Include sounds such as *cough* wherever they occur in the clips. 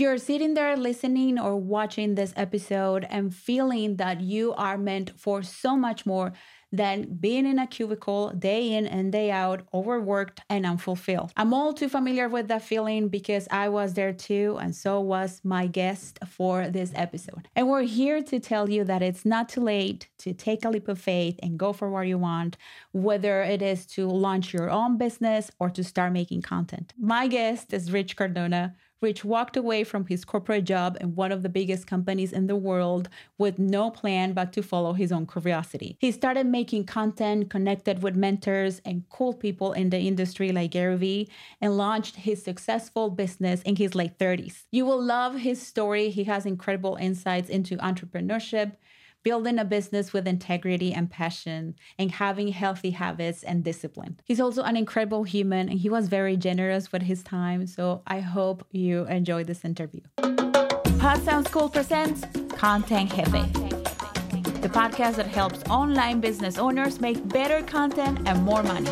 You're sitting there listening or watching this episode and feeling that you are meant for so much more than being in a cubicle day in and day out, overworked and unfulfilled. I'm all too familiar with that feeling because I was there too, and so was my guest for this episode. And we're here to tell you that it's not too late to take a leap of faith and go for what you want, whether it is to launch your own business or to start making content. My guest is Rich Cardona. Rich walked away from his corporate job in one of the biggest companies in the world with no plan but to follow his own curiosity. He started making content, connected with mentors and cool people in the industry like Gary Vee, and launched his successful business in his late 30s. You will love his story. He has incredible insights into entrepreneurship building a business with integrity and passion, and having healthy habits and discipline. He's also an incredible human and he was very generous with his time. So I hope you enjoy this interview. Pod Sound School presents Content Jefe, the podcast that helps online business owners make better content and more money.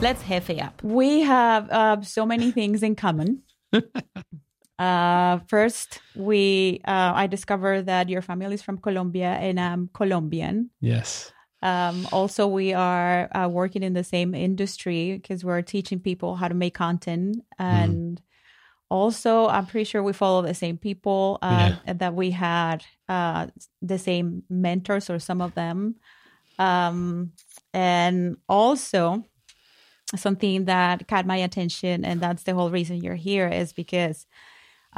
Let's Jefe up. We have uh, so many things in common. *laughs* Uh, first, we uh, I discovered that your family is from Colombia and I'm Colombian. Yes. Um, also, we are uh, working in the same industry because we're teaching people how to make content, and mm. also I'm pretty sure we follow the same people uh, yeah. that we had uh, the same mentors or some of them, um, and also something that caught my attention, and that's the whole reason you're here is because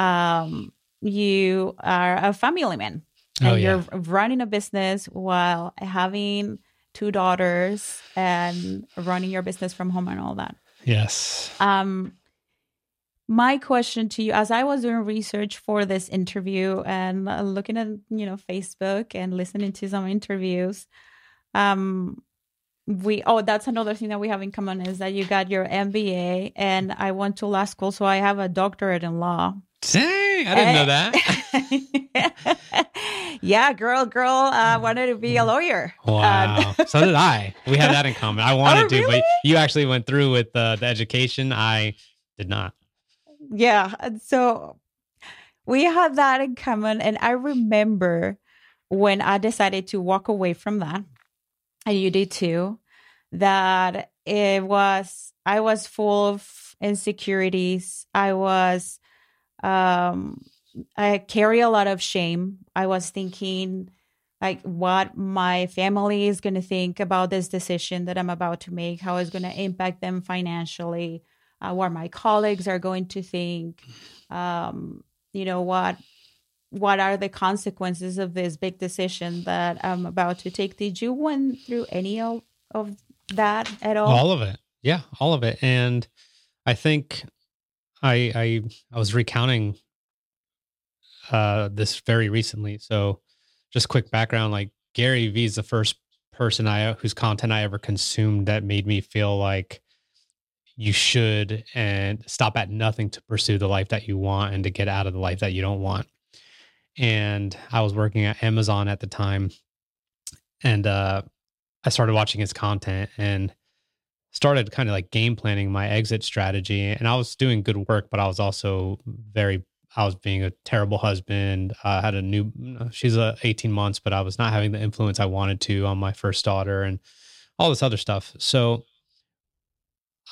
um, you are a family man and oh, yeah. you're running a business while having two daughters and running your business from home and all that. Yes. Um, my question to you, as I was doing research for this interview and looking at you know Facebook and listening to some interviews, um, we oh that's another thing that we have in common is that you got your MBA and I went to law school, so I have a doctorate in law. Dang, I didn't know that. *laughs* *laughs* yeah, girl, girl, uh, wanted to be a lawyer. Wow. Um, so did I. We had that in *laughs* common. I wanted oh, to, but you actually went through with uh, the education. I did not. Yeah. So we had that in common. And I remember when I decided to walk away from that, and you did too, that it was, I was full of insecurities. I was um, I carry a lot of shame. I was thinking like what my family is going to think about this decision that I'm about to make, how it's going to impact them financially, uh, what my colleagues are going to think, um, you know, what what are the consequences of this big decision that I'm about to take? Did you went through any of, of that at all? All of it. Yeah, all of it. And I think I I I was recounting uh this very recently. So just quick background like Gary Vee is the first person I whose content I ever consumed that made me feel like you should and stop at nothing to pursue the life that you want and to get out of the life that you don't want. And I was working at Amazon at the time and uh I started watching his content and started kind of like game planning my exit strategy and i was doing good work but i was also very i was being a terrible husband. I had a new she's a 18 months but i was not having the influence i wanted to on my first daughter and all this other stuff. So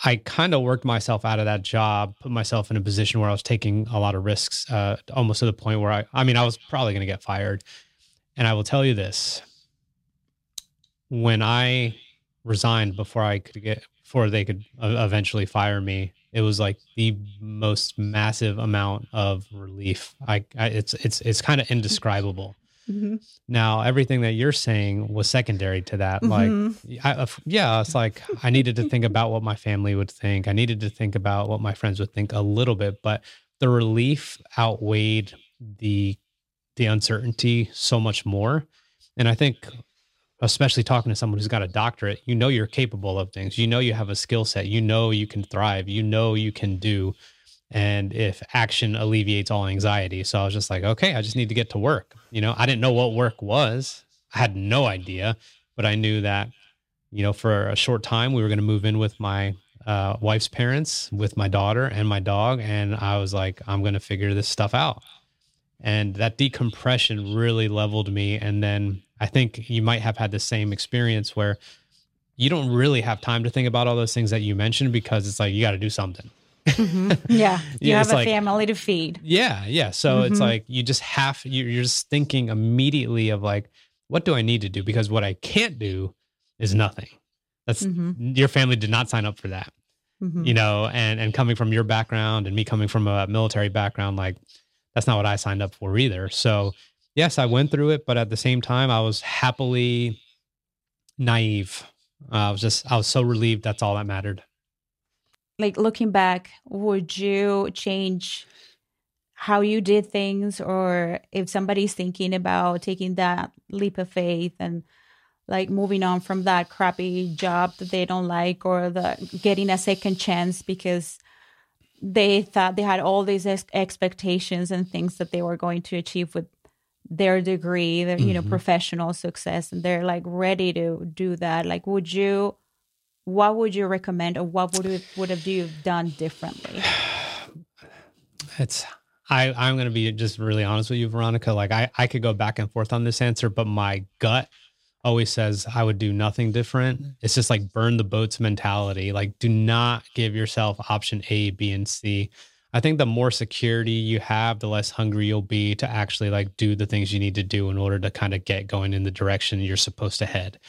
i kind of worked myself out of that job put myself in a position where i was taking a lot of risks uh, almost to the point where i i mean i was probably going to get fired. And i will tell you this. When i resigned before I could get before they could eventually fire me. It was like the most massive amount of relief. I, I it's it's it's kind of indescribable. *laughs* Mm-hmm. Now everything that you're saying was secondary to that. Mm-hmm. Like, I, yeah, it's like I needed to think about what my family would think. I needed to think about what my friends would think a little bit, but the relief outweighed the the uncertainty so much more. And I think especially talking to someone who's got a doctorate, you know you're capable of things. You know you have a skill set. You know you can thrive. You know you can do. And if action alleviates all anxiety. So I was just like, okay, I just need to get to work. You know, I didn't know what work was. I had no idea, but I knew that, you know, for a short time we were going to move in with my uh, wife's parents with my daughter and my dog, and I was like, I'm gonna figure this stuff out. And that decompression really leveled me. And then I think you might have had the same experience where you don't really have time to think about all those things that you mentioned because it's like you got to do something. Mm-hmm. *laughs* Yeah, you have a like- family to feed. Yeah, yeah. So it's Mhm. like you just have you- you're just thinking immediately of like, what do I need to do? Because what I can't do is nothing. That's Mhm, your family did not sign up for that, mhm. you know. And and coming from your background and me coming from a military background, like that's not what I signed up for either. So yes, I went through it, but at the same time, I was happily naive. I was just I was so relieved. That's all that mattered. like looking back, would you change how you did things or if somebody's thinking about taking that leap of faith and like moving on from that crappy job that they don't like or the getting a second chance because they thought they had all these ex- expectations and things that they were going to achieve with their degree their you know Mhm. professional success and they're like ready to do that like would you what would you recommend or what would you would have you done differently *sighs* It's I I'm gonna be just really honest with you, Veronica. Like I I could go back and forth on this answer, but my gut always says I would do nothing different. It's just like burn the boats mentality. Like do not give yourself option A, B, and C. I think the more security you have, the less hungry you'll be to actually like do the things you need to do in order to kind of get going in the direction you're supposed to head.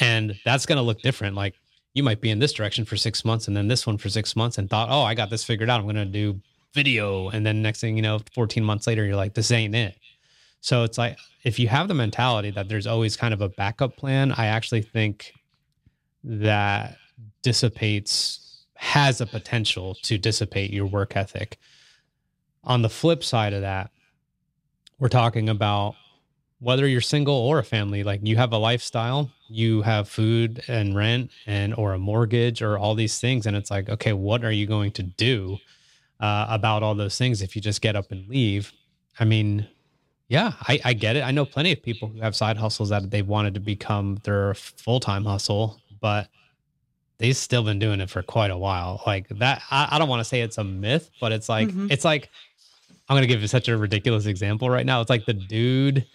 And that's gonna look different. Like you might be in this direction for six months and then this one for six months and thought, oh, I got this figured out. I'm gonna do video and then next thing you know 14 months later you're like this ain't it so it's like if you have the mentality that there's always kind of a backup plan i actually think that dissipates has a potential to dissipate your work ethic on the flip side of that we're talking about whether you're single or a family like you have a lifestyle you have food and rent and or a mortgage or all these things and it's like okay what are you going to do uh, about all those things if you just get up and leave. I mean, yeah, I, I get it. I know plenty of people who have side hustles that they've wanted to become their full time hustle, but they've still been doing it for quite a while. Like that, I, I don't want to say it's a myth, but it's like, Mhm. it's like, I'm going to give you such a ridiculous example right now. It's like the dude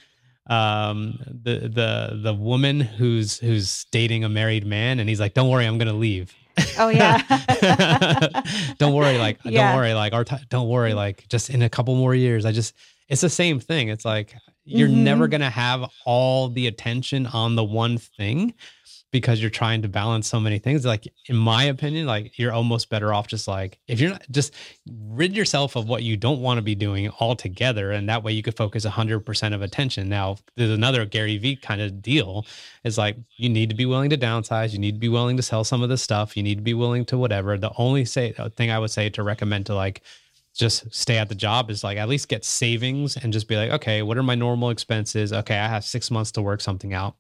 um the the the woman who's who's dating a married man and he's like don't worry i'm gonna leave oh yeah *laughs* don't worry like Yeah. don't worry like our ti don't worry like just in a couple more years i just it's the same thing it's like you're Mhm. never going to have all the attention on the one thing because you're trying to balance so many things like in my opinion like you're almost better off just like if you're not just rid yourself of what you don't want to be doing altogether and that way you could focus 100% of attention. Now there's another gary vee kind of deal is like you need to be willing to downsize you need to be willing to sell some of the stuff you need to be willing to whatever. The only say uh, thing i would say to recommend to like just stay at the job is like at least get savings and just be like okay what are my normal expenses? Okay i have six months to work something out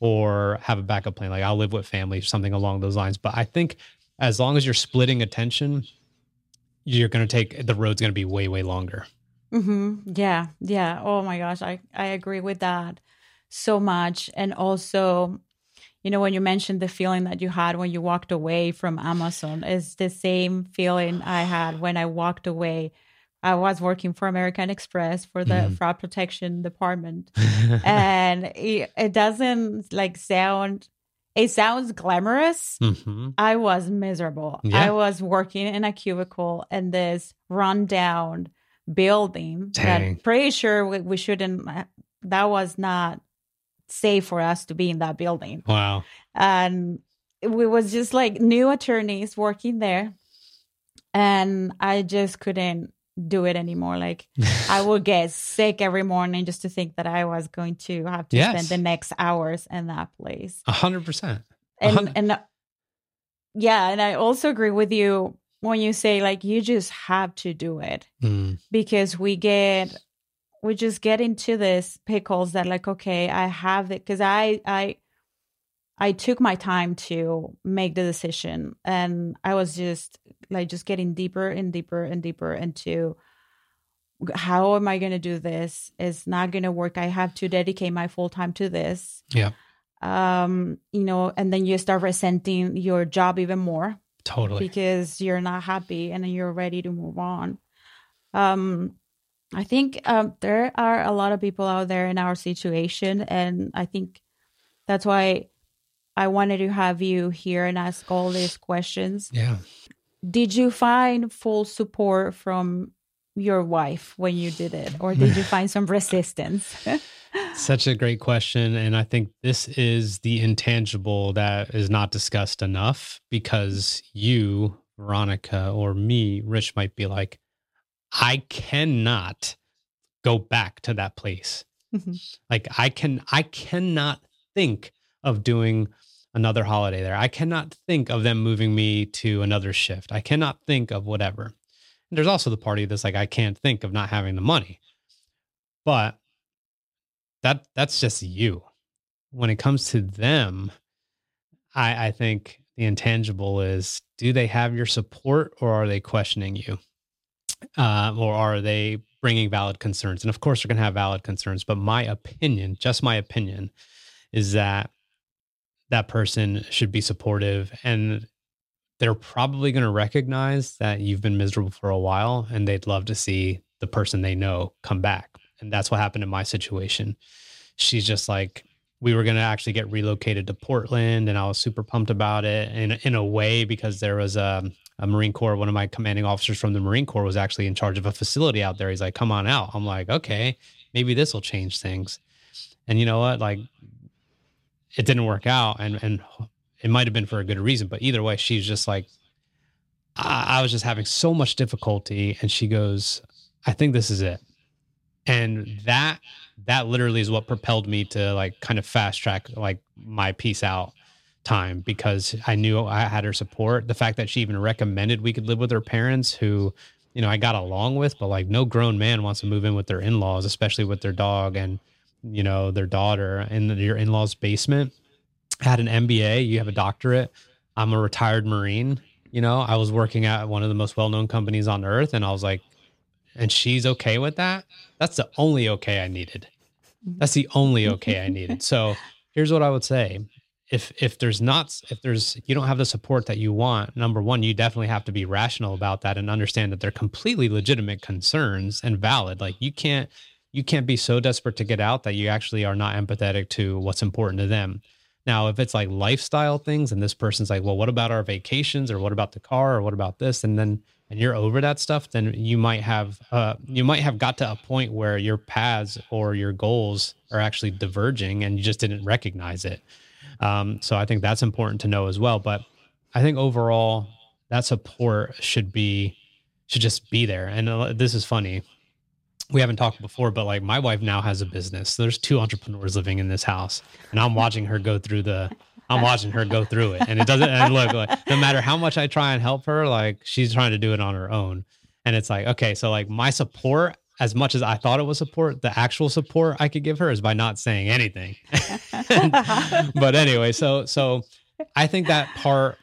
or have a backup plan like i'll live with family something along those lines but i think as long as you're splitting attention you're going to take the road's going to be way way longer hmm Yeah, yeah. Oh my gosh, I I agree with that so much. And also, you know, when you mentioned the feeling that you had when you walked away from Amazon, is the same feeling I had when I walked away. I was working for American Express for the Mhm. fraud protection department, *laughs* and it, it doesn't like sound. It sounds glamorous, Mhm. I was miserable. Yeah. I was working in a cubicle in this rundown building Dang. that pretty sure we, we shouldn't that was not safe for us to be in that building. wow And we was just like new attorneys working there and I just couldn't do it anymore. Like *laughs* I would get sick every morning just to think that I was going to have to Yes. spend the next hours in that place A hundred percent and and yeah and i also agree with you when you say like you just have to do it Mm. because we get we just get into this pickles that like okay i have it because i i i took my time to make the decision and i was just like just getting deeper and deeper and deeper into how am i going to do this it's not going to work i have to dedicate my full time to this Yeah. um you know and then you start resenting your job even more Totally. because you're not happy and then you're ready to move on. Um, I think um, there are a lot of people out there in our situation, and I think that's why I wanted to have you here and ask all these questions. Yeah. Did you find full support from your wife when you did it, or did you *laughs* find some resistance? *laughs* Such a great question. And I think this is the intangible that is not discussed enough because you, Veronica, or me, Rich, might be like, I cannot go back to that place. Mhm. Like I can I cannot think of doing another holiday there. I cannot think of them moving me to another shift. I cannot think of whatever. And there's also the party that's like I can't think of not having the money. But that that's just you. When it comes to them, I I think the intangible is do they have your support or are they questioning you? uh, or are they bringing valid concerns? And of course, they're going to have valid concerns. But my opinion, just my opinion, is that that person should be supportive and they're probably going to recognize that you've been miserable for a while and they'd love to see the person they know come back. And that's what happened in my situation. She's just like, we were going to actually get relocated to Portland and I was super pumped about it in, in a way because there was a, a Marine Corps, one of my commanding officers from the Marine Corps was actually in charge of a facility out there. He's like, come on out. I'm like, okay, maybe this will change things. And you know what? Like, it didn't work out. And, and it might have been for a good reason, but either way, she's just like, I, I was just having so much difficulty. And she goes, I think this is it. And that, that literally is what propelled me to like kind of fast track like my peace out time because I knew I had her support. The fact that she even recommended we could live with her parents, who, you know, I got along with, but like no grown man wants to move in with their in laws, especially with their dog and, you know, their daughter in your in law's basement. I had an MBA, you have a doctorate. I'm a retired Marine. You know, I was working at one of the most well known companies on earth, and I was like, and she's okay with that. That's the only okay I needed. That's the only okay I needed. *laughs* So here's what I would say if if there's not if there's you don't have the support that you want number one you definitely have to be rational about that and understand that they're completely legitimate concerns and valid like you can't you can't be so desperate to get out that you actually are not empathetic to what's important to them now if it's like lifestyle things and this person's like well what about our vacations or what about the car or what about this and then and you're over that stuff then you might have uh you might have got to a point where your paths or your goals are actually diverging and you just didn't recognize it um, so I think that's important to know as well. But I think overall, that support should be should just be there. And uh, this is funny. We haven't talked before, but like my wife now has a business. So There's two entrepreneurs living in this house, and I'm watching her go through the. I'm watching her go through it, and it doesn't. And look, like, no matter how much I try and help her, like she's trying to do it on her own. And it's like, okay, so like my support as much as I thought it was support, the actual support I could give her is by not saying anything. *laughs* *laughs* but anyway, so so I think that part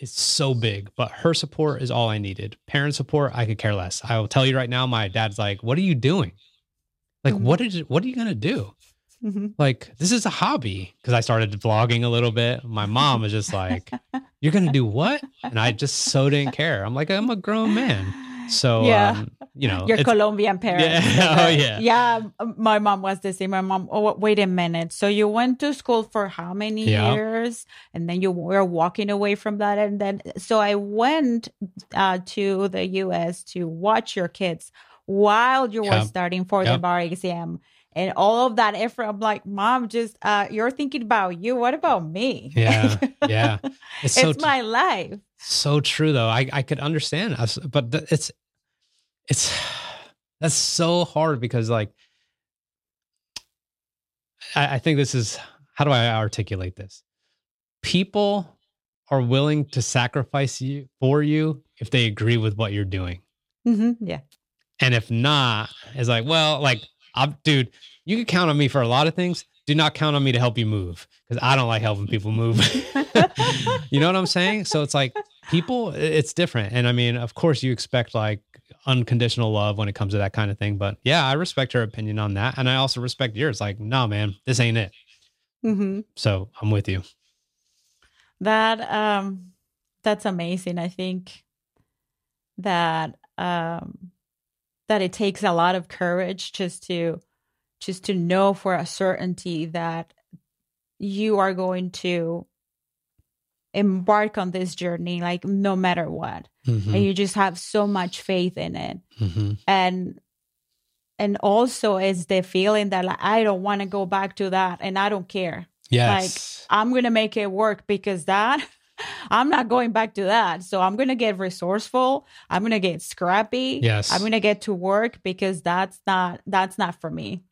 is so big, but her support is all I needed. Parent support, I could care less. I will tell you right now, my dad's like, "What are you doing? Like, Mhm. what is what are you gonna do? Mhm. Like, this is a hobby." Because I started vlogging a little bit. My mom was just like, *laughs* "You're gonna do what?" And I just so didn't care. I'm like, I'm a grown man, so Yeah. um, you know, Your Colombian parents. Yeah. *laughs* Oh, yeah. Yeah. My mom was the same. My mom, oh, wait a minute. So you went to school for how many Yeah. years? And then you were walking away from that. And then, so I went uh, to the US to watch your kids while you were studying for the bar exam. And all of that effort, I'm like, Mom, just uh, you're thinking about you. What about me? Yeah, *laughs* yeah. It's so it's my life. so true though. I I could understand us, but it's it's *sighs* that's so hard because like I, I think this is how do I articulate this? People are willing to sacrifice you for you if they agree with what you're doing. hmm Yeah. And if not, it's like, well, like, I'm, dude, you can count on me for a lot of things. Do not count on me to help you move because I don't like helping people move. *laughs* you know what I'm saying? So it's like people, it's different. And I mean, of course, you expect like unconditional love when it comes to that kind of thing. But yeah, I respect her opinion on that. And I also respect yours. Like, no, man, this ain't it. hmm So I'm with you. that um that's amazing. I think that um that it takes a lot of courage just to just to know for a certainty that you are going to embark on this journey like no matter what mm-hmm. and you just have so much faith in it mm-hmm. and and also is the feeling that like i don't want to go back to that and i don't care yes like i'm gonna make it work because that i'm not going back to that so i'm gonna get resourceful i'm gonna get scrappy yes i'm gonna get to work because that's not that's not for me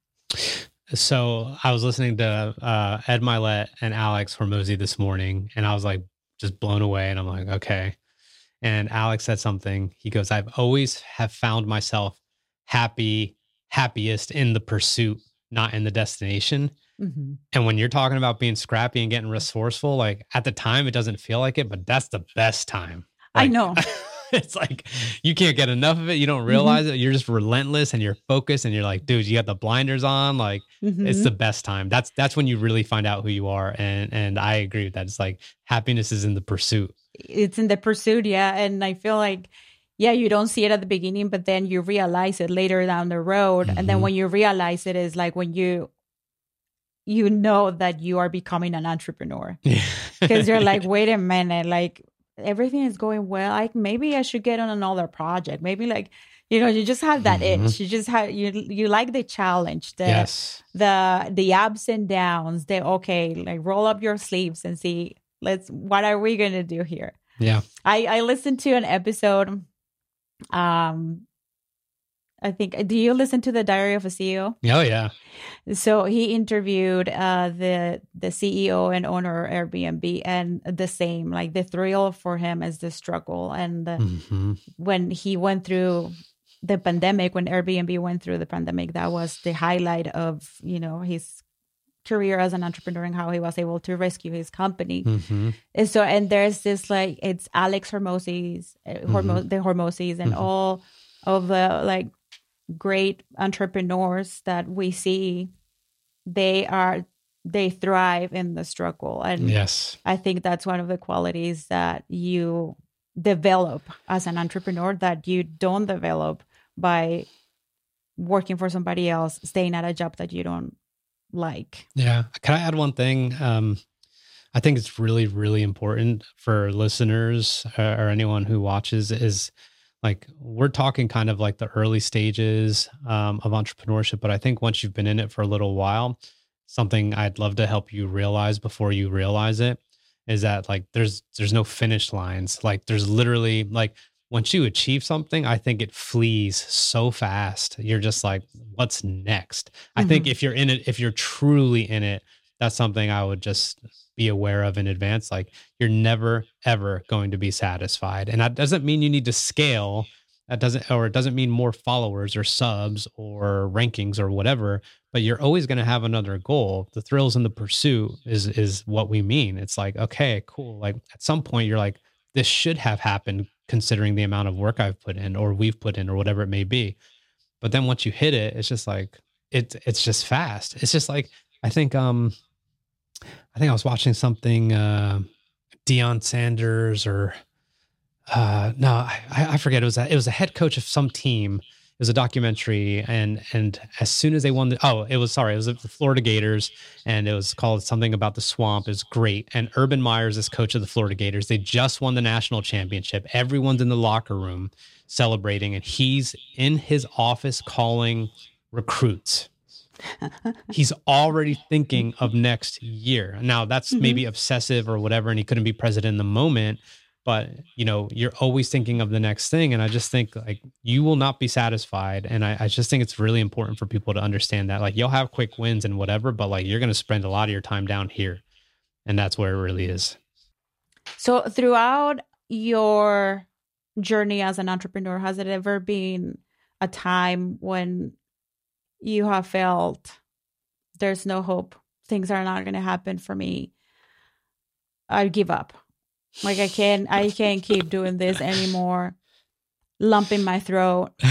so I was listening to uh, Ed Mylett and Alex Hormozi this morning, and I was like just blown away. And I'm like, okay. And Alex said something. He goes, "I've always have found myself happy, happiest in the pursuit, not in the destination." Mm-hmm. And when you're talking about being scrappy and getting resourceful, like at the time, it doesn't feel like it, but that's the best time. Like, I know. *laughs* it's like you can't get enough of it. You don't mm-hmm. realize mm-hmm. it. You're just relentless and you're focused and you're like, dude, you got the blinders on. Like mm-hmm. it's the best time. That's that's when you really find out who you are. And and I agree with that. It's like happiness is in the pursuit. It's in the pursuit, yeah. And I feel like yeah, you don't see it at the beginning, but then you realize it later down the road. Mm-hmm. And then mm-hmm. when you realize it is like when you you know that you are becoming an entrepreneur. *laughs* Because you're like *laughs* wait a minute like everything is going well. Like maybe i should get on another project. Maybe like you know you just have that mm-hmm. itch you just have you you like the challenge the yes. the the ups and downs the okay like roll up your sleeves and see let's what are we gonna do here? Yeah. I i listened to an episode um I think. Do you listen to the Diary of a CEO? Oh yeah. So he interviewed uh, the the CEO and owner of Airbnb, and the same like the thrill for him is the struggle, and the, mm-hmm. when he went through the pandemic, when Airbnb went through the pandemic, that was the highlight of you know his career as an entrepreneur and how he was able to rescue his company. Mm-hmm. And so, and there's this like it's Alex Hormozi's, uh, Hormo- mm-hmm. the Hormozis, and mm-hmm. all of the like great entrepreneurs that we see they are they thrive in the struggle. And yes. I think that's one of the qualities that you develop as an entrepreneur that you don't develop by working for somebody else staying at a job that you don't like. Yeah. Can i add one thing? Um i think it's really really important for listeners uh, or anyone who watches is like we're talking kind of like the early stages um, of entrepreneurship but i think once you've been in it for a little while something i'd love to help you realize before you realize it is that like there's there's no finish lines like there's literally like once you achieve something i think it flees so fast you're just like what's next mm-hmm. i think mm-hmm. if you're in it if you're truly in it that's something i would just be aware of in advance. Like you're never, ever going to be satisfied. And that doesn't mean you need to scale. That doesn't, or it doesn't mean more followers or subs or rankings or whatever, but you're always going to have another goal. The thrills in the pursuit is, is what we mean. It's like, okay, cool. Like at some point you're like, this should have happened considering the amount of work I've put in or we've put in or whatever it may be. But then once you hit it, it's just like, it's, it's just fast. It's just like, I think, um, I think I was watching something, uh, Deion Sanders or uh, no, I, I forget. It was a, it was a head coach of some team. It was a documentary, and and as soon as they won the oh, it was sorry, it was the Florida Gators, and it was called something about the swamp. It's great. And Urban Meyers is coach of the Florida Gators. They just won the national championship. Everyone's in the locker room celebrating, and he's in his office calling recruits he's already thinking of next year. Now that's mm-hmm. maybe obsessive or whatever, and he couldn't be president in the moment. But you know, you're always thinking of the next thing, and I just think like you will not be satisfied. And I, I just think it's really important for people to understand that like you'll have quick wins and whatever, but like you're going to spend a lot of your time down here, and that's where it really is. So throughout your journey as an entrepreneur, has it ever been a time when you have felt there's no hope, things are not going to happen for me, I give up. Like I can't, I can't keep doing this anymore. Lump in my throat. *laughs*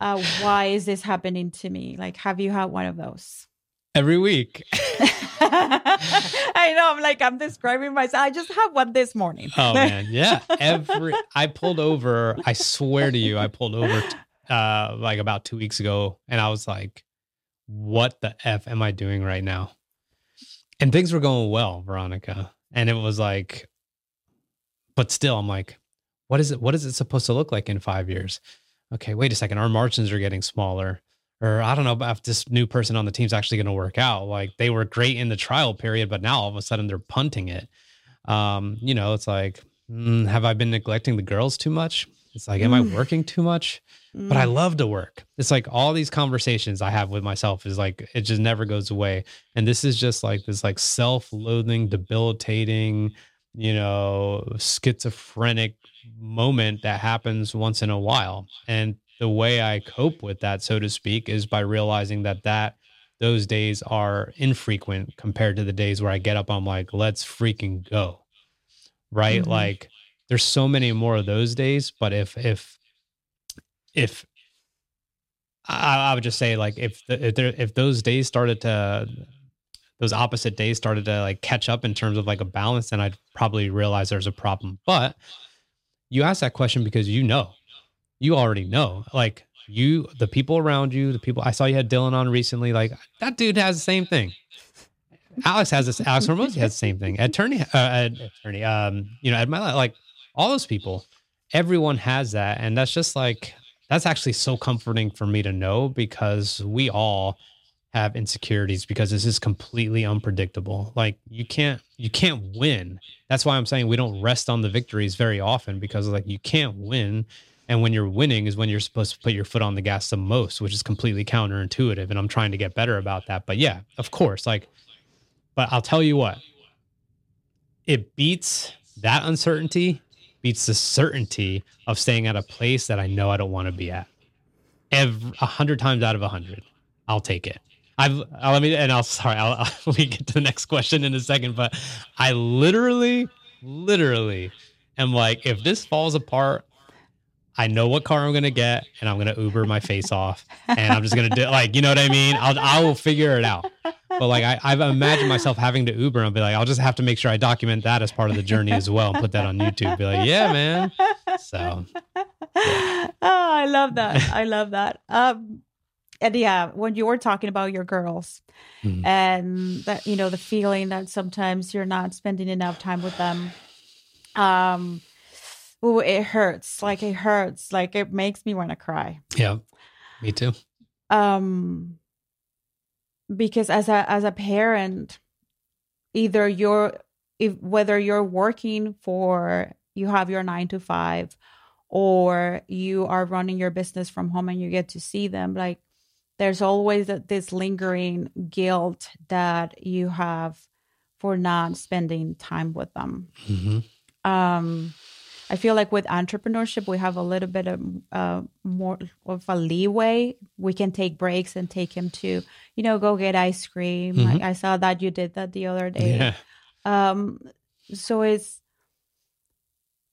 Uh, why is this happening to me? Like, have you had one of those? every week. *laughs* I know. I'm like, I'm describing myself. I just have one this morning. oh man, *laughs* yeah. Every I pulled over. I swear to you, I pulled over uh like about two weeks ago, and I was like, "What the f am I doing right now?" And things were going well, Veronica, and it was like, but still, I'm like, "What is it? What is it supposed to look like in five years?" Okay, wait a second. Our margins are getting smaller or I don't know if this new person on the team's actually going to work out. Like they were great in the trial period, but now all of a sudden they're punting it. Um, you know, it's like, mm, have I been neglecting the girls too much? It's like, am mm. I working too much? Mm. But I mm. love to work. It's like all these conversations I have with myself is like, it just never goes away. And this is just like this like self loathing, debilitating, you know, schizophrenic moment that happens once in a while. And the way I cope with that, so to speak, is by realizing that that those days are infrequent compared to the days where I get up. I'm like, let's freaking go, right? Mm-hmm. Like, there's so many more of those days. But if if if I, I would just say like if the, if there if those days started to those opposite days started to like catch up in terms of like a balance, then I'd probably realize there's a problem. But you ask that question because you know you already know. Like you, the people around you, the people I saw you had Dylan on recently, like that dude has the same thing. Alex has this. Alex Hormozi has the same thing. Attorney, uh, attorney, um, you know, at my like all those people, everyone has that, and that's just like that's actually so comforting for me to know because we all have insecurities because this is completely unpredictable. Like you can't you can't win. That's why I'm saying we don't rest on the victories very often because like you can't win and when you're winning is when you're supposed to put your foot on the gas the most, which is completely counterintuitive. And I'm trying to get better about that. But yeah, of course, like, but I'll tell you what, it beats that uncertainty, beats the certainty of staying at a place that I know I don't want to be at. Every a hundred times out of a hundred, I'll take it. I've I'll, let me and I'll sorry I'll, *laughs* I'll me get to the next question in a second, but I literally, literally am like, if this falls apart, I know what car I'm gonna get, and I'm gonna Uber my face off, and I'm just gonna do like you know what I mean. I'll I will figure it out. But like I, I've imagined myself having to Uber, and be like, I'll just have to make sure I document that as part of the journey as well, and put that on YouTube. Be like, yeah, man. So, yeah. oh, I love that. I love that. Um, and yeah, when you were talking about your girls, mm-hmm. and that you know the feeling that sometimes you're not spending enough time with them, um oh, it hurts. Like it hurts. Like it makes me want to cry. Yeah, me too. Um, because as a as a parent, either you're if whether you're working for you have your nine to five, or you are running your business from home and you get to see them, like there's always this lingering guilt that you have for not spending time with them. Mm-hmm. Um, I feel like with entrepreneurship, we have a little bit of uh, more of a leeway. We can take breaks and take him to, you know, go get ice cream. Mm-hmm. I, I, saw that you did that the other day. Yeah. Um, so it's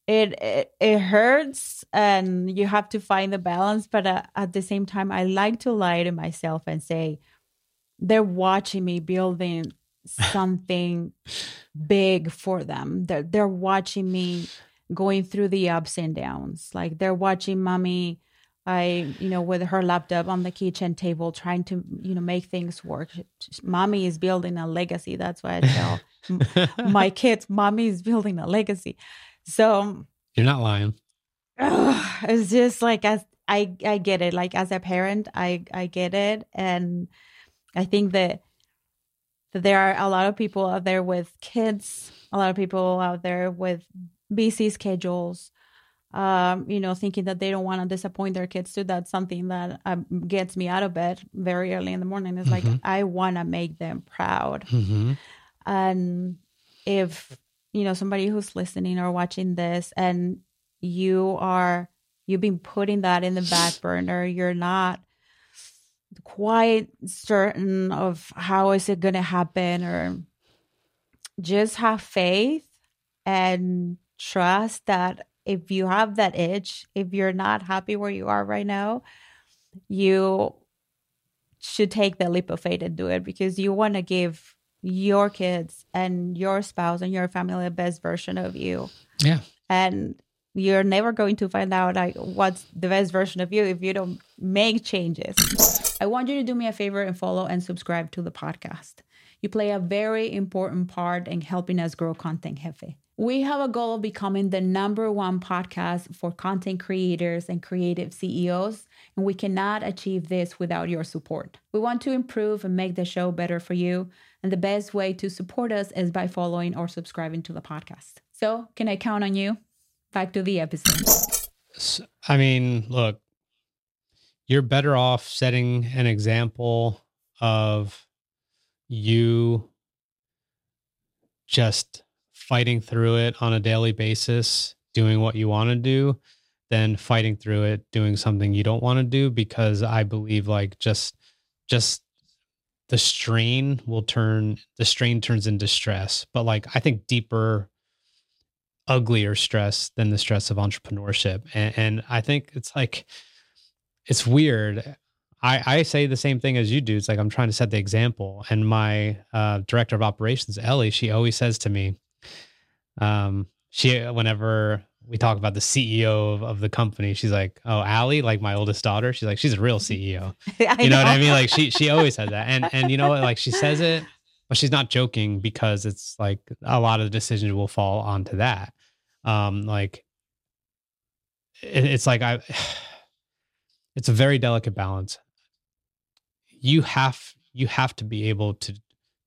it, it it hurts, and you have to find the balance. But uh, at the same time, I like to lie to myself and say, they're watching me building *laughs* something big for them. They're they're watching me going through the ups and downs. Like they're watching mommy, I, you know, with her laptop on the kitchen table, trying to, you know, make things work. Mommy is building a legacy. That's why I tell *laughs* my kids, mommy is building a legacy. So you're not lying. it's just like as I, I get it. Like as a parent, I, I get it, and I think that that there are a lot of people out there with kids, a lot of people out there with busy schedules um, you know, thinking that they don't want to disappoint their kids too. That's something that um, gets me out of bed very early in the morning. It's mm-hmm. like I want to make them proud. Mm-hmm. And if you know somebody who's listening or watching this, and you are you've been putting that in the back *laughs* burner, you're not quite certain of how is it going to happen, or just have faith and trust that if you have that itch, if you're not happy where you are right now, you should take the leap of faith and do it because you want to give your kids and your spouse and your family the best version of you. Yeah. And you're never going to find out like what's the best version of you if you don't make changes. I want you to do me a favor and follow and subscribe to the podcast. You play a very important part in helping us grow Content Jefe. We have a goal of becoming the number one podcast for content creators and creative CEOs, and we cannot achieve this without your support. We want to improve and make the show better for you, and the best way to support us is by following or subscribing to the podcast. So, can I count on you? Back to the episode. I mean, look, you're better off setting an example of you just fighting through it on a daily basis, doing what you want to do, than fighting through it, doing something you don't want to do. Because I believe like just just the strain will turn the strain turns into stress. But like I think deeper uglier stress than the stress of entrepreneurship. And, and I think it's like it's weird. I, I say the same thing as you do. It's like I'm trying to set the example. And my uh, director of operations, Ellie, she always says to me, um, she whenever we talk about the CEO of, of the company, she's like, "Oh, Allie, like my oldest daughter, she's like, she's a real CEO." *laughs* you know, know, what I mean? Like she *laughs* she always says that, and and you know what? Like she says it, but she's not joking because it's like a lot of the decisions will fall onto that. Um, like it, it's like I, *sighs* it's a very delicate balance. You have you have to be able to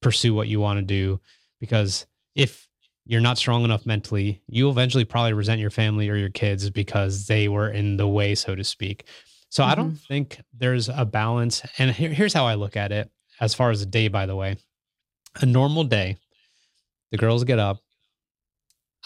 pursue what you want to do because if you're not strong enough mentally, you eventually probably resent your family or your kids because they were in the way, so to speak. So mm-hmm. I don't mm-hmm. think there's a balance. And here, here's how I look at it as far as a day, by the way. A normal day, the girls get up,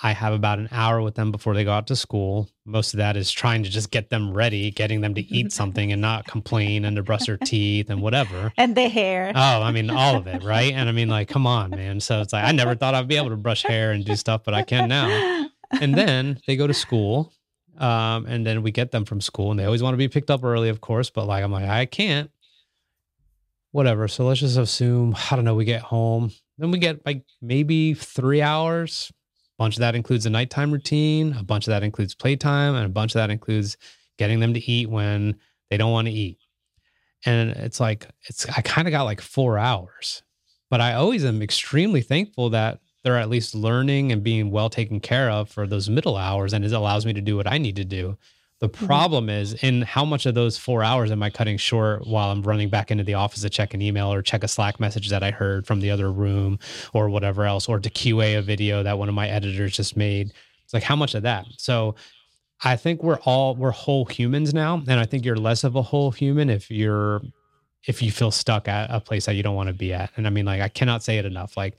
I have about an hour with them before they go out to school. Most of that is trying to just get them ready, getting them to eat *laughs* something and not complain and to brush their teeth and whatever. *laughs* And the hair. Oh, I mean, all of it, right? And I mean, like, come on, man. So it's like, I never thought I'd be able to brush hair and do stuff, but I can now. And *laughs* then they go to school. Um, and then we get them from school and they always want to be picked up early, of course. But like, I'm like, I can't. Whatever. So let's just assume, I don't know, we get home. Then we get like maybe three hours, bunch of that includes a nighttime routine, a bunch of that includes playtime, and a bunch of that includes getting them to eat when they don't want to eat. And it's like, it's, I kind of got like four hours, but I always am extremely thankful that they're at least learning and being well taken care of for those middle hours. And it allows me to do what I need to do. The mm-hmm. problem mm-hmm. is in how much of those four hours am I cutting short while I'm running back into the office to check an email or check a Slack message that I heard from the other room or whatever else, or to QA a video that one of my editors just made. It's like how much of that? So I think we're all we're whole humans now. And I think you're less of a whole human if you're if you feel stuck at a place that you don't want to be at. And I mean, like I cannot say it enough. Like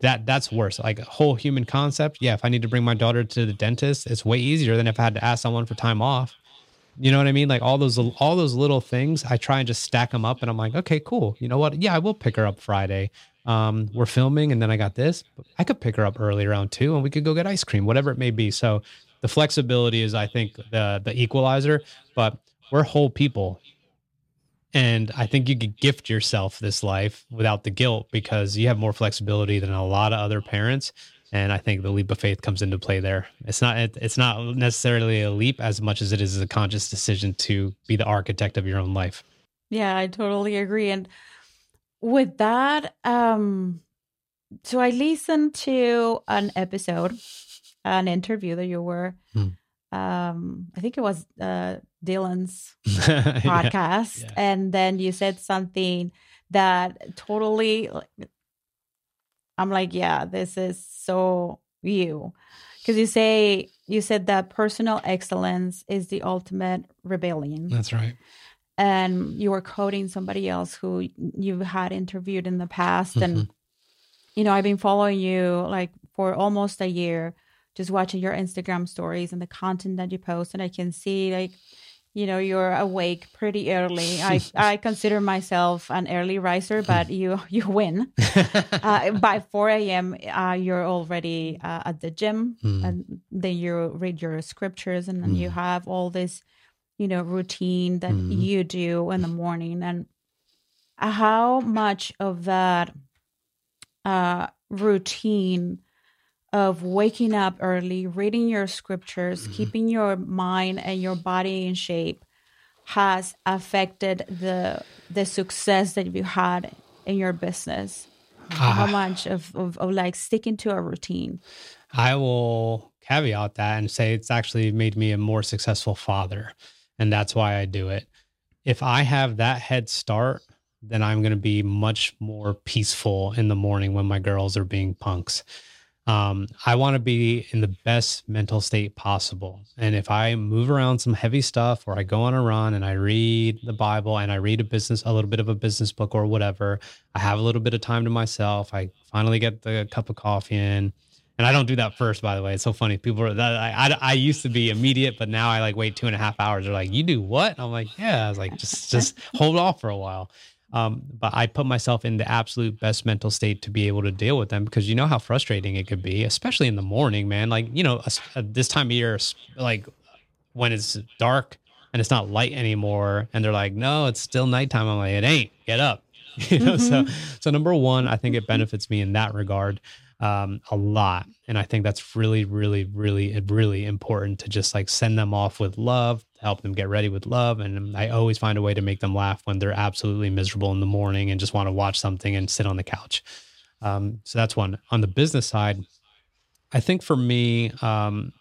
that that's worse. Like a whole human concept. Yeah, if I need to bring my daughter to the dentist, it's way easier than if I had to ask someone for time off. You know what I mean? Like all those all those little things, I try and just stack them up, and I'm like, okay, cool. You know what? Yeah, I will pick her up Friday. Um, we're filming, and then I got this. I could pick her up early around two, and we could go get ice cream, whatever it may be. So the flexibility is, I think, the the equalizer. But we're whole people. And I think you could gift yourself this life without the guilt because you have more flexibility than a lot of other parents. And I think the leap of faith comes into play there. It's not it's not necessarily a leap as much as it is a conscious decision to be the architect of your own life. Yeah, I totally agree. And with that, um, so I listened to an episode, an interview that you were hmm um i think it was uh dylan's *laughs* podcast yeah, yeah. and then you said something that totally i'm like yeah this is so you because you say you said that personal excellence is the ultimate rebellion that's right and you were quoting somebody else who you had interviewed in the past mm-hmm. and you know i've been following you like for almost a year just watching your Instagram stories and the content that you post, and I can see like you know you're awake pretty early. I *laughs* I consider myself an early riser, but *laughs* you you win. uh, by 4 a.m., uh, you're already uh, at the gym, mm. and then you read your scriptures, and then mm. you have all this you know routine that mm. you do in the morning and how much of that uh, routine of waking up early, reading your scriptures, mm-hmm. keeping your mind and your body in shape has affected the the success that you had in your business? How ah. much of, of, of like sticking to a routine? I will caveat that and say it's actually made me a more successful father. And that's why I do it. If I have that head start, then I'm going to be much more peaceful in the morning when my girls are being punks. Um, I want to be in the best mental state possible. And if I move around some heavy stuff or I go on a run and I read the Bible and I read a business, a little bit of a business book or whatever, I have a little bit of time to myself. I finally get the cup of coffee in. And I don't do that first, by the way. It's so funny. People are that I, I, I used to be immediate, but now I like wait two and a half hours. They're like, you do what? I'm like, yeah. I was like, just just hold off for a while. Um, but I put myself in the absolute best mental state to be able to deal with them because you know how frustrating it could be, especially in the morning, man. Like, you know, this time of year, like when it's dark and it's not light anymore, and they're like, no, it's still nighttime. I'm like, it ain't, get up. *laughs* You know, mm-hmm. so, so number one, I think it benefits me in that regard um, a lot. And I think that's really, really, really, really important to just like send them off with love, help them get ready with love. And I always find a way to make them laugh when they're absolutely miserable in the morning and just want to watch something and sit on the couch. Um, so that's one. On the business side, I think for me, um,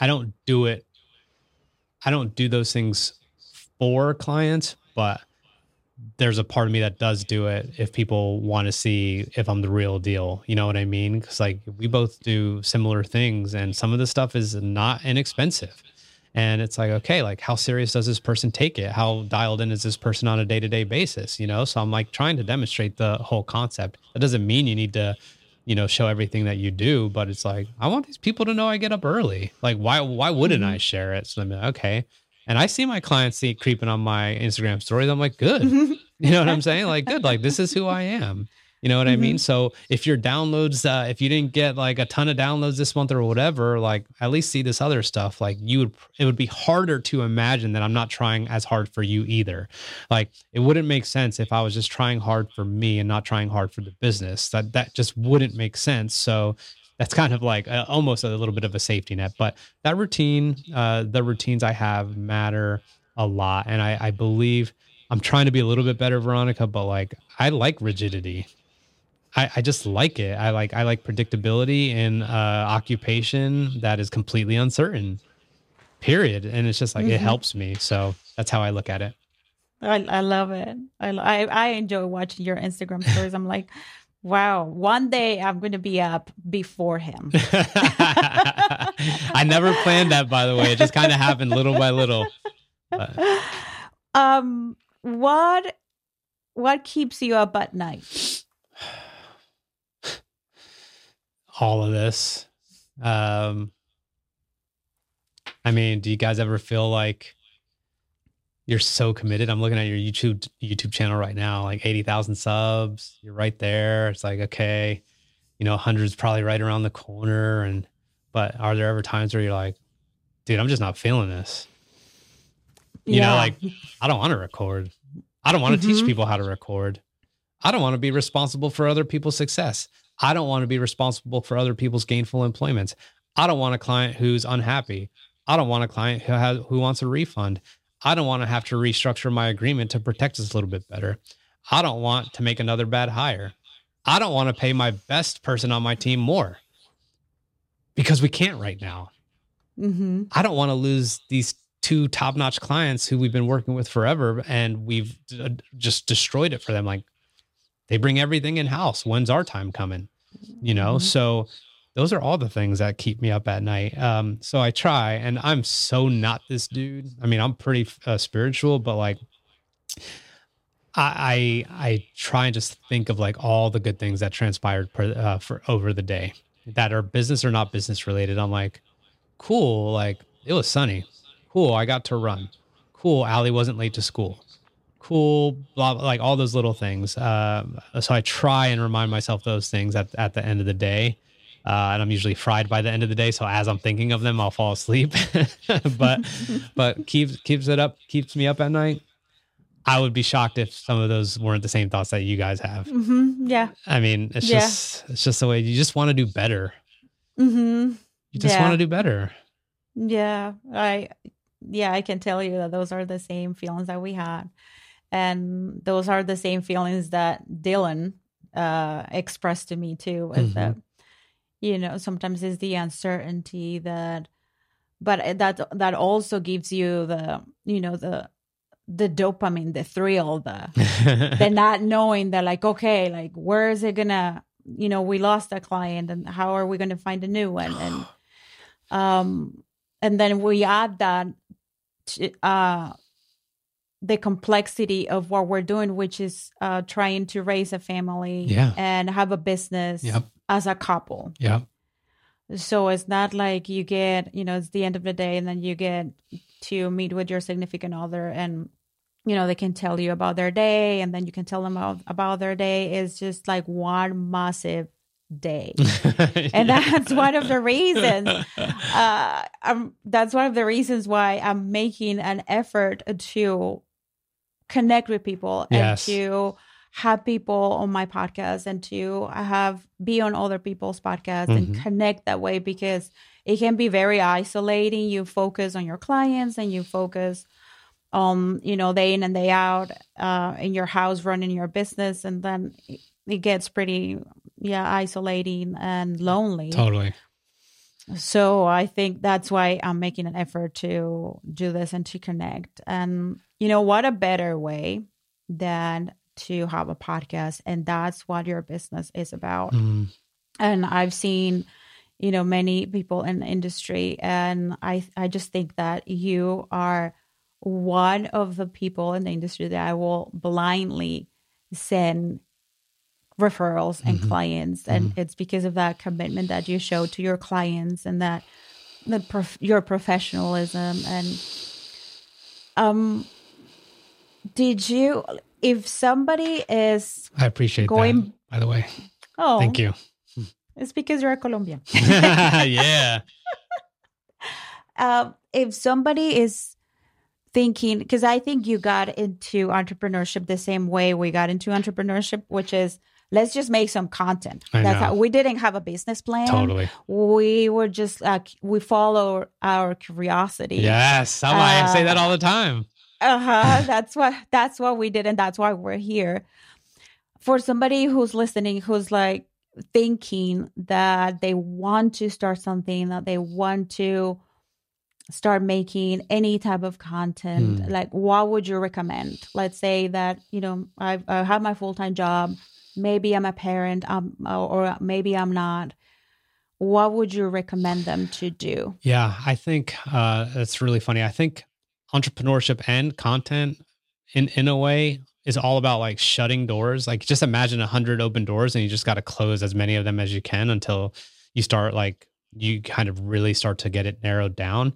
I don't do it. I don't do those things for clients, but there's a part of me that does do it if people want to see if I'm the real deal. You know what I mean? Because like we both do similar things, and some of the stuff is not inexpensive. And it's like, okay, like how serious does this person take it? How dialed in is this person on a day to day basis? You know, so I'm like trying to demonstrate the whole concept. That doesn't mean you need to, you know, show everything that you do, but it's like I want these people to know I get up early. Like, why why wouldn't mm-hmm. I share it? So I'm like, okay, and I see my clients see creeping on my Instagram stories. I'm like, good. *laughs* you know what I'm saying? Like, good. Like, this is who I am. You know what mm-hmm. I mean? Mm-hmm. So if your downloads, uh, if you didn't get like a ton of downloads this month or whatever, like at least see this other stuff. Like you would, it would be harder to imagine that I'm not trying as hard for you either. Like it wouldn't make sense if I was just trying hard for me and not trying hard for the business. That that just wouldn't make sense. So that's kind of like a, almost a little bit of a safety net. But that routine, uh, the routines I have matter a lot, and I, I believe I'm trying to be a little bit better, Veronica. But like, I like rigidity. I, I just like it. I like I like predictability in uh, occupation that is completely uncertain. Period. And it's just like mm-hmm. it helps me. So that's how I look at it. I, I love it. I, I I enjoy watching your Instagram stories. I'm like, Wow. One day I'm going to be up before him. *laughs* I never planned that, by the way. It just kind of happened little by little. But. *laughs* Um, what, what keeps you up at night? All of this. Um, I mean, do you guys ever feel like you're so committed. I'm looking at your YouTube YouTube channel right now, like 80,000 subs. You're right there. It's like, okay, you know, hundreds probably right around the corner. And, but are there ever times where you're like, dude, I'm just not feeling this? You yeah. know, like, I don't want to record. I don't want to mm-hmm. teach people how to record. I don't want to be responsible for other people's success. I don't want to be responsible for other people's gainful employment. I don't want a client who's unhappy. I don't want a client who has who wants a refund. I don't want to have to restructure my agreement to protect us a little bit better. I don't want to make another bad hire. I don't want to pay my best person on my team more because we can't right now. Mm-hmm. I don't want to lose these two top notch clients who we've been working with forever and we've just destroyed it for them. Like they bring everything in house. When's our time coming? You know? Mm-hmm. So those are all the things that keep me up at night. Um, so I try, and I'm so not this dude. I mean, I'm pretty uh, spiritual, but like, I, I, I try and just think of like all the good things that transpired per, uh, for over the day that are business or not business related. I'm like, cool. Like it was sunny. Cool. I got to run. Cool. Allie wasn't late to school. Cool. Blah, blah like all those little things. Uh, so I try and remind myself those things at, at the end of the day uh, and I'm usually fried by the end of the day. So as I'm thinking of them, I'll fall asleep. *laughs* but *laughs* but keeps keeps it up, keeps me up at night. I would be shocked if some of those weren't the same thoughts that you guys have. Mm-hmm. Yeah. I mean, it's Yeah. just it's just the way you just want to do better. Mm-hmm. You just Yeah. want to do better. Yeah, I yeah, I can tell you that those are the same feelings that we had. And those are the same feelings that Dylan uh expressed to me too is Mhm. that you know, sometimes it's the uncertainty that but that that also gives you the you know the the dopamine, the thrill, the the *laughs* not knowing that like okay like where is it gonna you know we lost a client and how are we gonna find a new one and *gasps* um and then we add that to, uh the complexity of what we're doing which is uh trying to raise a family Yeah. and have a business Yep. as a couple Yep. so it's not like you get, you know, it's the end of the day and then you get to meet with your significant other and, you know, they can tell you about their day and then you can tell them about, about their day. It's just like one massive day. *laughs* And that's one of the reasons. *laughs* Uh, um, that's one of the reasons why I'm making an effort to connect with people Yes. and to have people on my podcast and to have be on other people's podcasts and Mhm. connect that way because it can be very isolating. You focus on your clients and you focus on you know day in and day out uh, in your house running your business, and then it gets pretty yeah isolating and lonely. totally. So I think that's why I'm making an effort to do this and to connect. And you know what a better way than to have a podcast and that's what your business is about. Mm, And I've seen you know many people in the industry and I I just think that you are one of the people in the industry that I will blindly send referrals and Mhm. clients and it's because of that commitment that you show to your clients and that the prof- your professionalism and um did you if somebody is I appreciate Going- that. By the way, oh thank you. it's because you're a colombian *laughs* yeah. um, if somebody is thinking, because I think you got into entrepreneurship the same way we got into entrepreneurship, which is let's just make some content. I That's know. how we didn't have a business plan. Totally. We were just like we follow our curiosity. Yes. I say that Uh, all the time. uh-huh *laughs* that's what that's what we did and that's why we're here for somebody who's listening who's like thinking that they want to start something that they want to start making any type of content Hmm. like what would you recommend let's say that you know i, I have my full-time job maybe i'm a parent um, or maybe i'm not what would you recommend them to do Yeah, I think uh, that's really funny. I think entrepreneurship and content, in in a way, is all about like shutting doors. Like, just imagine a hundred open doors, and you just got to close as many of them as you can until you start like you kind of really start to get it narrowed down.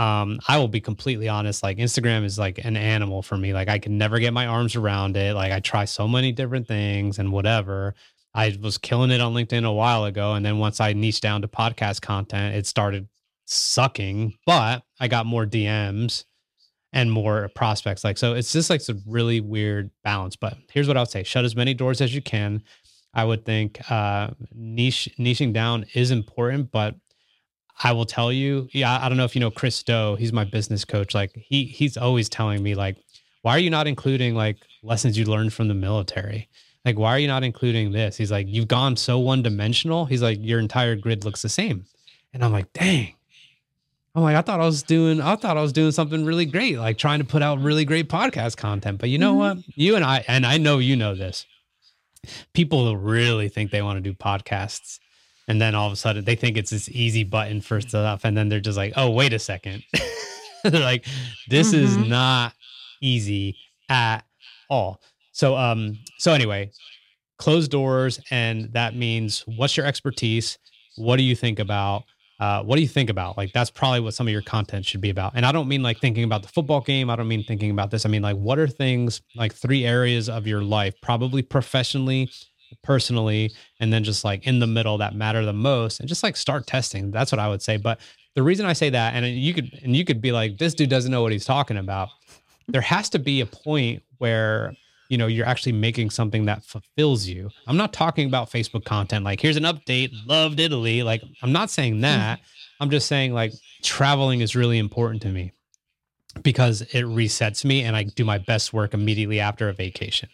Um, I will be completely honest. Like Instagram is like an animal for me. Like I can never get my arms around it. Like I try so many different things and whatever. I was killing it on LinkedIn a while ago. And then once I niched down to podcast content, it started sucking, but I got more DMs and more prospects. Like, so it's just like some really weird balance. But here's what I would say shut as many doors as you can. I would think uh, niche niching down is important, but I will tell you, yeah, I don't know if you know Chris Do. He's my business coach. Like he he's always telling me like, why are you not including like lessons you learned from the military? Like, why are you not including this? He's like, you've gone so one dimensional. He's like, your entire grid looks the same. And I'm like, dang. I'm like, I thought I was doing, I thought I was doing something really great, like trying to put out really great podcast content. But you know Mhm. what? You and I, and I know you know this. People really think they want to do podcasts. And then all of a sudden they think it's this easy button for stuff. And then they're just like, oh, wait a second. *laughs* they're like, this is Mhm. not easy at all. So um so anyway, closed doors and that means what's your expertise? What do you think about? Uh, what do you think about? Like that's probably what some of your content should be about. And I don't mean like thinking about the football game. I don't mean thinking about this. I mean like what are things like three areas of your life, probably professionally, personally, and then just like in the middle that matter the most, and just like start testing. That's what I would say. But the reason I say that, and you could and you could be like, this dude doesn't know what he's talking about. there has to be a point where you know you're actually making something that fulfills you i'm not talking about facebook content like here's an update loved italy like i'm not saying mm-hmm. that i'm just saying like traveling is really important to me because it resets me and i do my best work immediately after a vacation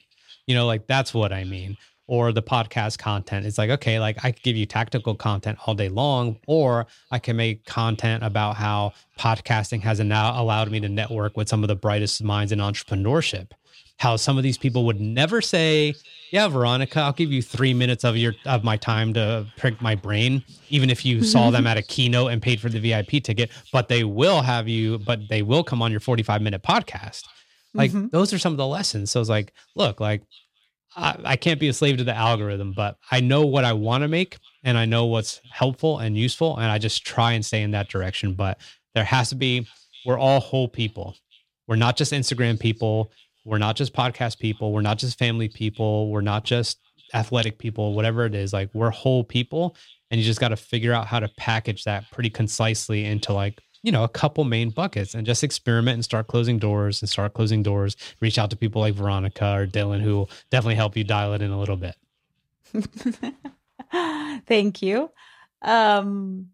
you know like that's what i mean or the podcast content. It's like, okay, like I could give you tactical content all day long, or I can make content about how podcasting has now allowed me to network with some of the brightest minds in entrepreneurship. How some of these people would never say, "Yeah, Veronica, I'll give you three minutes of your of my time to prick my brain," even if you saw them at a keynote and paid for the VIP ticket. But they will have you, but they will come on your forty five minute podcast. Like mm-hmm. those are some of the lessons. So it's like, look, like I, can't be a slave to the algorithm, but I know what I want to make and I know what's helpful and useful. And I just try and stay in that direction. But there has to be, we're all whole people. We're not just Instagram people. We're not just podcast people. We're not just family people. We're not just athletic people, whatever it is. Like we're whole people. And you just got to figure out how to package that pretty concisely into like you know, a couple main buckets and just experiment and start closing doors and start closing doors. Reach out to people like Veronica or Dylan who will definitely help you dial it in a little bit. *laughs* Thank you. Um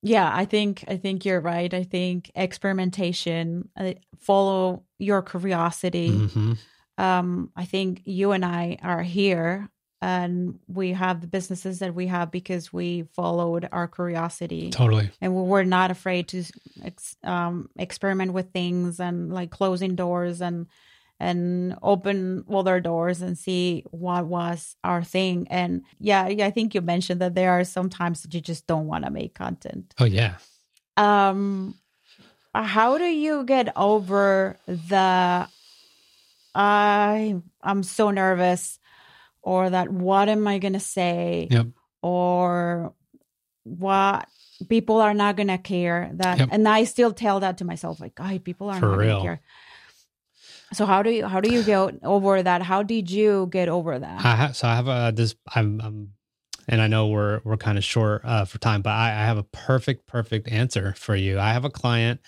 yeah, I think I think you're right. I think experimentation, uh, follow your curiosity. Mm-hmm. Um I think you and I are here and we have the businesses that we have because we followed our curiosity. Totally. And we were not afraid to ex- um, experiment with things and like closing doors and and open other doors and see what was our thing. And yeah i think you mentioned that there are some times that you just don't want to make content. Oh yeah. Um how do you get over the i i'm so nervous or that what am I going to say? Yep. Or what people are not going to care that yep. and I still tell that to myself like, "God, people are For not going to care." So how do you how do you get over that? How did you get over that? I have, so I have a this I'm, I'm and I know we're we're kind of short uh, for time, but I, I, have a perfect perfect answer for you. I have a client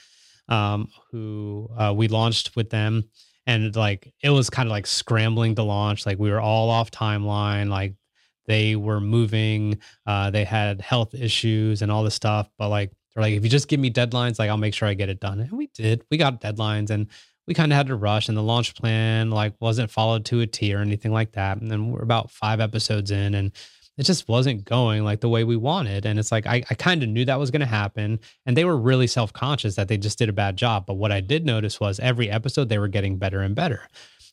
um, who uh, we launched with them and like it was kind of like scrambling to launch like we were all off timeline like they were moving uh they had health issues and all this stuff but like they're like if you just give me deadlines like i'll make sure i get it done. And we did we got deadlines and we kind of had to rush and the launch plan like wasn't followed to a t or anything like that and then we're about five episodes in and it just wasn't going like the way we wanted. And it's like, I, I kind of knew that was going to happen. And they were really self conscious that they just did a bad job. But what I did notice was every episode they were getting better and better.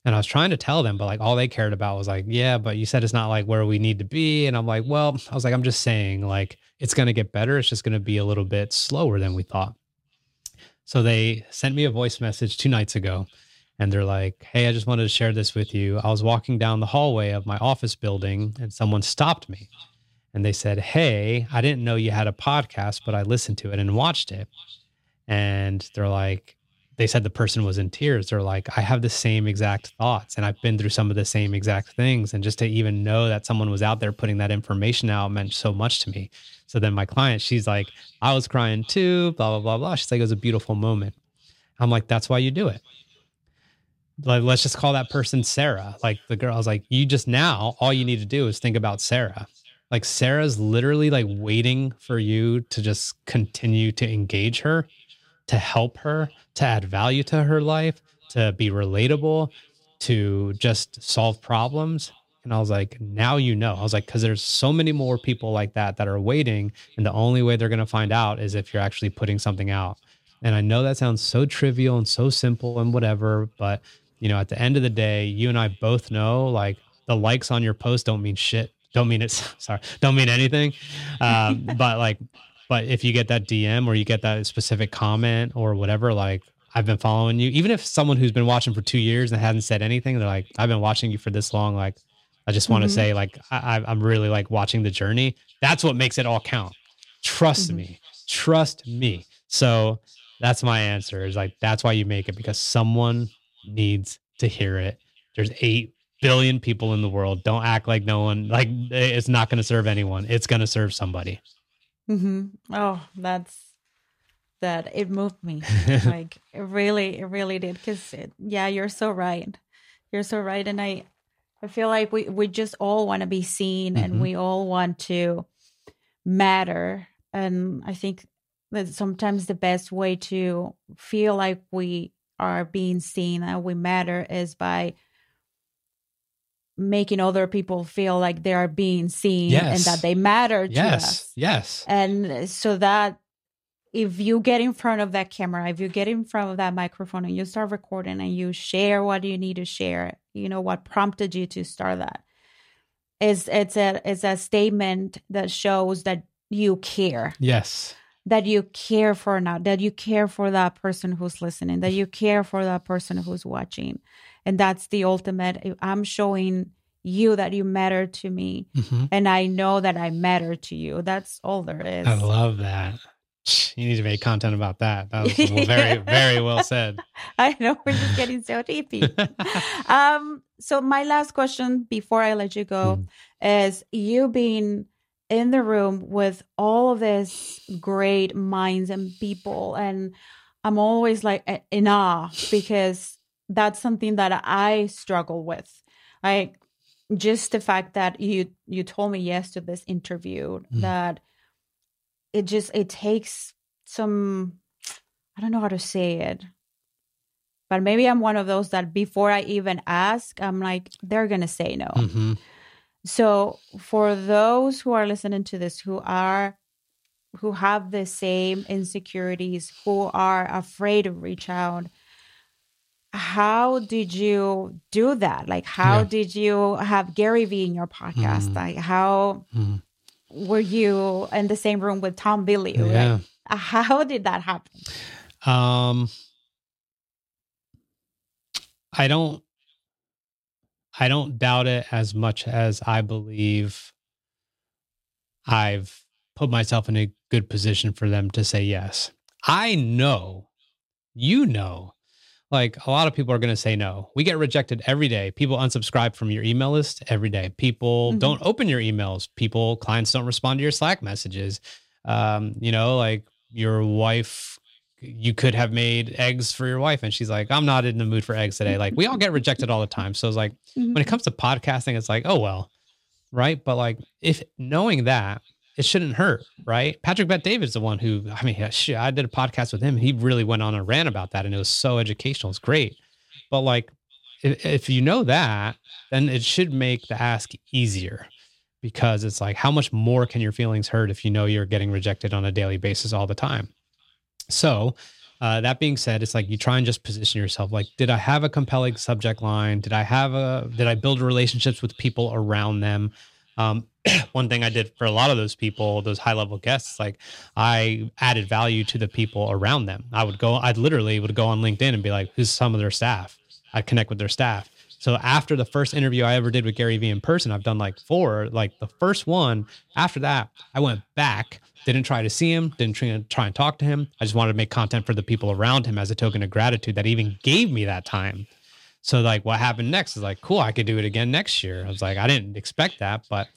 And I was trying to tell them, but like all they cared about was like, yeah, but you said it's not like where we need to be. And I'm like, well, I was like, I'm just saying, like, it's going to get better. It's just going to be a little bit slower than we thought. So they sent me a voice message two nights ago and they're like, Hey, I just wanted to share this with you. I was walking down the hallway of my office building and someone stopped me and they said, Hey, I didn't know you had a podcast, but I listened to it and watched it. And they're like, they said the person was in tears. They're like, I have the same exact thoughts and I've been through some of the same exact things. And just to even know that someone was out there putting that information out meant so much to me. So then my client, she's like, I was crying too, blah, blah, blah, blah. She's like, it was a beautiful moment. I'm like, that's why you do it like let's just call that person Sarah. Like the girl, I was like, you just now, all you need to do is think about Sarah. Like Sarah's literally like waiting for you to just continue to engage her, to help her, to add value to her life, to be relatable, to just solve problems. And I was like, now you know. I was like, because there's so many more people like that that are waiting. And the only way they're going to find out is if you're actually putting something out. And I know that sounds so trivial and so simple and whatever, but you know, at the end of the day, you and I both know like the likes on your post don't mean shit. Don't mean it's *laughs* sorry, don't mean anything. Um, *laughs* but like, but if you get that DM or you get that specific comment or whatever, like I've been following you, even if someone who's been watching for two years and hasn't said anything, they're like, I've been watching you for this long. Like, I just want to mm-hmm. say, like, I, I'm really like watching the journey. That's what makes it all count. Trust mm-hmm. me. Trust me. So that's my answer is like, that's why you make it because someone needs to hear it. There's 8 billion people in the world. Don't act like no one, like it's not going to serve anyone. It's going to serve somebody. Mm-hmm. Oh, that's, that it moved me. *laughs* like it really, it really did. Because yeah, you're so right. You're so right, and I, I feel like we we just all want to be seen, mm-hmm. and we all want to matter. And I think that sometimes the best way to feel like we are being seen and we matter is by making other people feel like they are being seen yes. and that they matter to yes. us. Yes. And uh, so that if you get in front of that camera, if you get in front of that microphone and you start recording and you share what you need to share, you know what prompted you to start that. Is it's a it's a statement that shows that you care. Yes. That you care for now, that you care for that person who's listening, that you care for that person who's watching. And that's the ultimate i'm showing you that you matter to me mm-hmm. and i know that i matter to you. That's all there is. I love that. You need to make content about that. That was *laughs* very very well said. *laughs* I know we're just getting so *laughs* deepy um so my last question before i let you go mm. is you being in the room with all of this great minds and people and i'm always like in awe because that's something that I struggle with. Like just the fact that you you told me yes to this interview mm. that it just it takes some I don't know how to say it. But maybe I'm one of those that before I even ask, I'm like, they're gonna say no. Mm-hmm. So for those who are listening to this who are who have the same insecurities, who are afraid to reach out, how did you do that? Like, how yeah. did you have Gary Vee in your podcast? Mm. Like, how mm. were you in the same room with Tom Bilyeu? Yeah. Like, how did that happen? Um, I don't, I don't doubt it as much as I believe I've put myself in a good position for them to say yes. I know, you know, like a lot of people are going to say no. We get rejected every day. People unsubscribe from your email list every day. People mm-hmm. don't open your emails. People, clients don't respond to your Slack messages. Um, you know, like your wife, you could have made eggs for your wife, and she's like, I'm not in the mood for eggs today. Like, we all get rejected all the time. So it's like, mm-hmm. when it comes to podcasting, it's like, oh, well, right. But like, if knowing that, it shouldn't hurt, right? Patrick Bet David's the one who, I mean, *laughs* shit, I did a podcast with him. He really went on a rant about that, and it was so educational. It's great, but like, if, if you know that, then it should make the ask easier because it's like, how much more can your feelings hurt if you know you're getting rejected on a daily basis all the time? So, uh, that being said, it's like you try and just position yourself. Like, did I have a compelling subject line? Did I have a? Did I build relationships with people around them? Um, *clears throat* one thing I did for a lot of those people, those high level guests, like I added value to the people around them. I would go, I'd literally would go on LinkedIn and be like, who's some of their staff? I'd connect with their staff. So after the first interview I ever did with Gary Vee in person, I've done like four. Like the first one, after that, I went back, didn't try to see him, didn't try, and talk to him. I just wanted to make content for the people around him as a token of gratitude that even gave me that time. So like what happened next is like, cool, I could do it again next year. I was like, I didn't expect that, but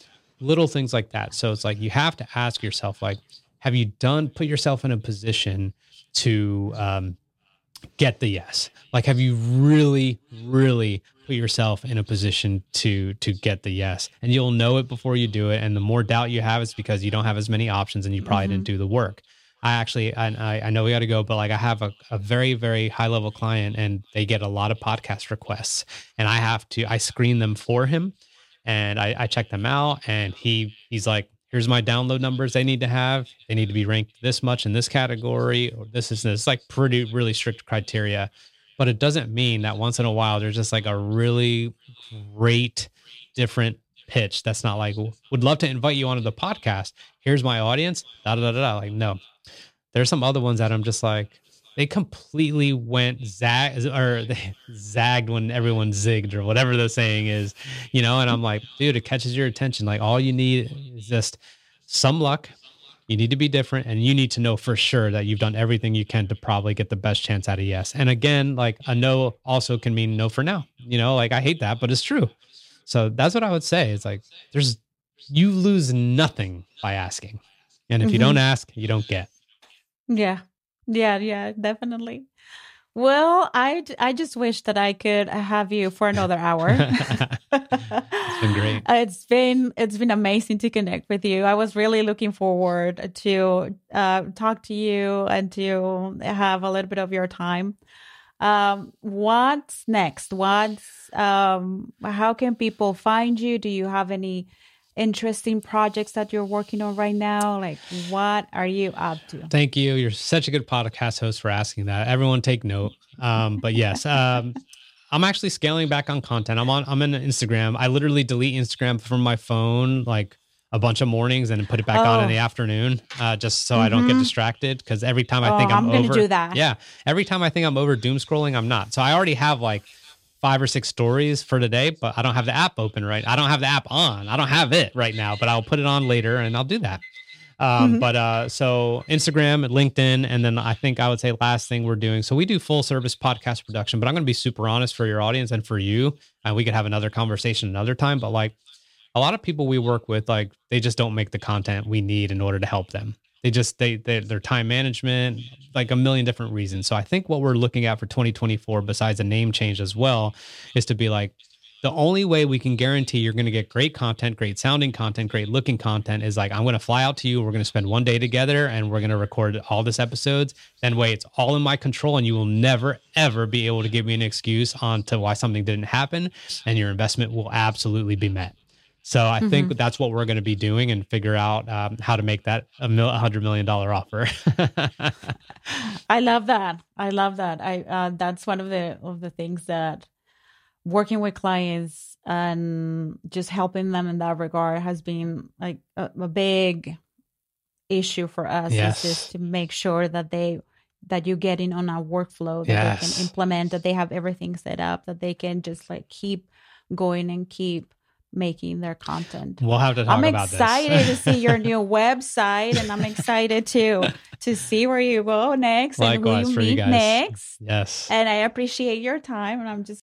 little things like that. So it's like you have to ask yourself, like, have you done put yourself in a position to um, get the yes? Like, have you really, really put yourself in a position to to get the yes? And you'll know it before you do it. And the more doubt you have, it's because you don't have as many options and you probably mm-hmm. didn't do the work. I actually, I, I know we got to go, but like I have a, a very, very high level client and they get a lot of podcast requests and I have to, I screen them for him and I, I checked them out and he he's like here's my download numbers they need to have. They need to be ranked this much in this category or this is this like pretty really strict criteria. But it doesn't mean that once in a while there's just like a really great different pitch that's not like would love to invite you onto the podcast. Here's my audience. Da da da da like no. There's some other ones that i'm just like they completely went zag or they *laughs* zagged when everyone zigged or whatever the saying is, you know. And I'm like, dude, it catches your attention. Like all you need is just some luck. You need to be different, and you need to know for sure that you've done everything you can to probably get the best chance at a yes. And again, like a no also can mean no for now. You know, like I hate that, but it's true. So that's what I would say. It's like there's you lose nothing by asking, and if mm-hmm. you don't ask, you don't get. Yeah, Yeah, yeah, definitely. Well, I, I just wish that I could have you for another hour. *laughs* it's been great. It's been it's been amazing to connect with you. I was really looking forward to uh, talk to you and to have a little bit of your time. Um, what's next? What's um, how can people find you? Do you have any interesting projects that you're working on right now? Like, what are you up to? Thank you. You're such a good podcast host for asking that. Everyone take note. Um, but yes, um, *laughs* I'm actually scaling back on content. I'm on. I'm in Instagram. I literally delete Instagram from my phone like a bunch of mornings and put it back oh. on in the oh. afternoon, uh, just so mm-hmm. I don't get mm-hmm. distracted. Because every time I think oh, I'm, I'm over, do that. Yeah, every time I think I'm over doom scrolling, I'm not. So I already have like five or six stories for today, but I don't have the app open right. I don't have the app on. I don't have it right now, but I'll put it on later and I'll do that. Um, mm-hmm. But uh, so Instagram, and LinkedIn, and then I think I would say last thing we're doing. So we do full service podcast production, but I'm going to be super honest for your audience and for you. And we could have another conversation another time. But like a lot of people we work with, like they just don't make the content we need in order to help them they just they, they their time management like a million different reasons. So i think what we're looking at for 2024 besides a name change as well is to be like the only way we can guarantee you're going to get great content great sounding content great looking content is like i'm going to fly out to you we're going to spend one day together and we're going to record all this episodes. Then way it's all in my control and you will never ever be able to give me an excuse on to why something didn't happen and your investment will absolutely be met so I mm-hmm. think that's what we're going to be doing and figure out um, how to make that a mil- hundred million dollar offer. *laughs* I love that. I love that. I uh, that's one of the of the things that working with clients and just helping them in that regard has been like a, a big issue for us. Yes. Is just to make sure that they that you get in on a workflow that yes. they can implement, that they have everything set up, that they can just like keep going and keep making their content. We'll have to talk. I'm excited to see your new *laughs* website and I'm excited to to see where you go next Likewise and who you meet guys. next. Yes. And I appreciate your time and I'm just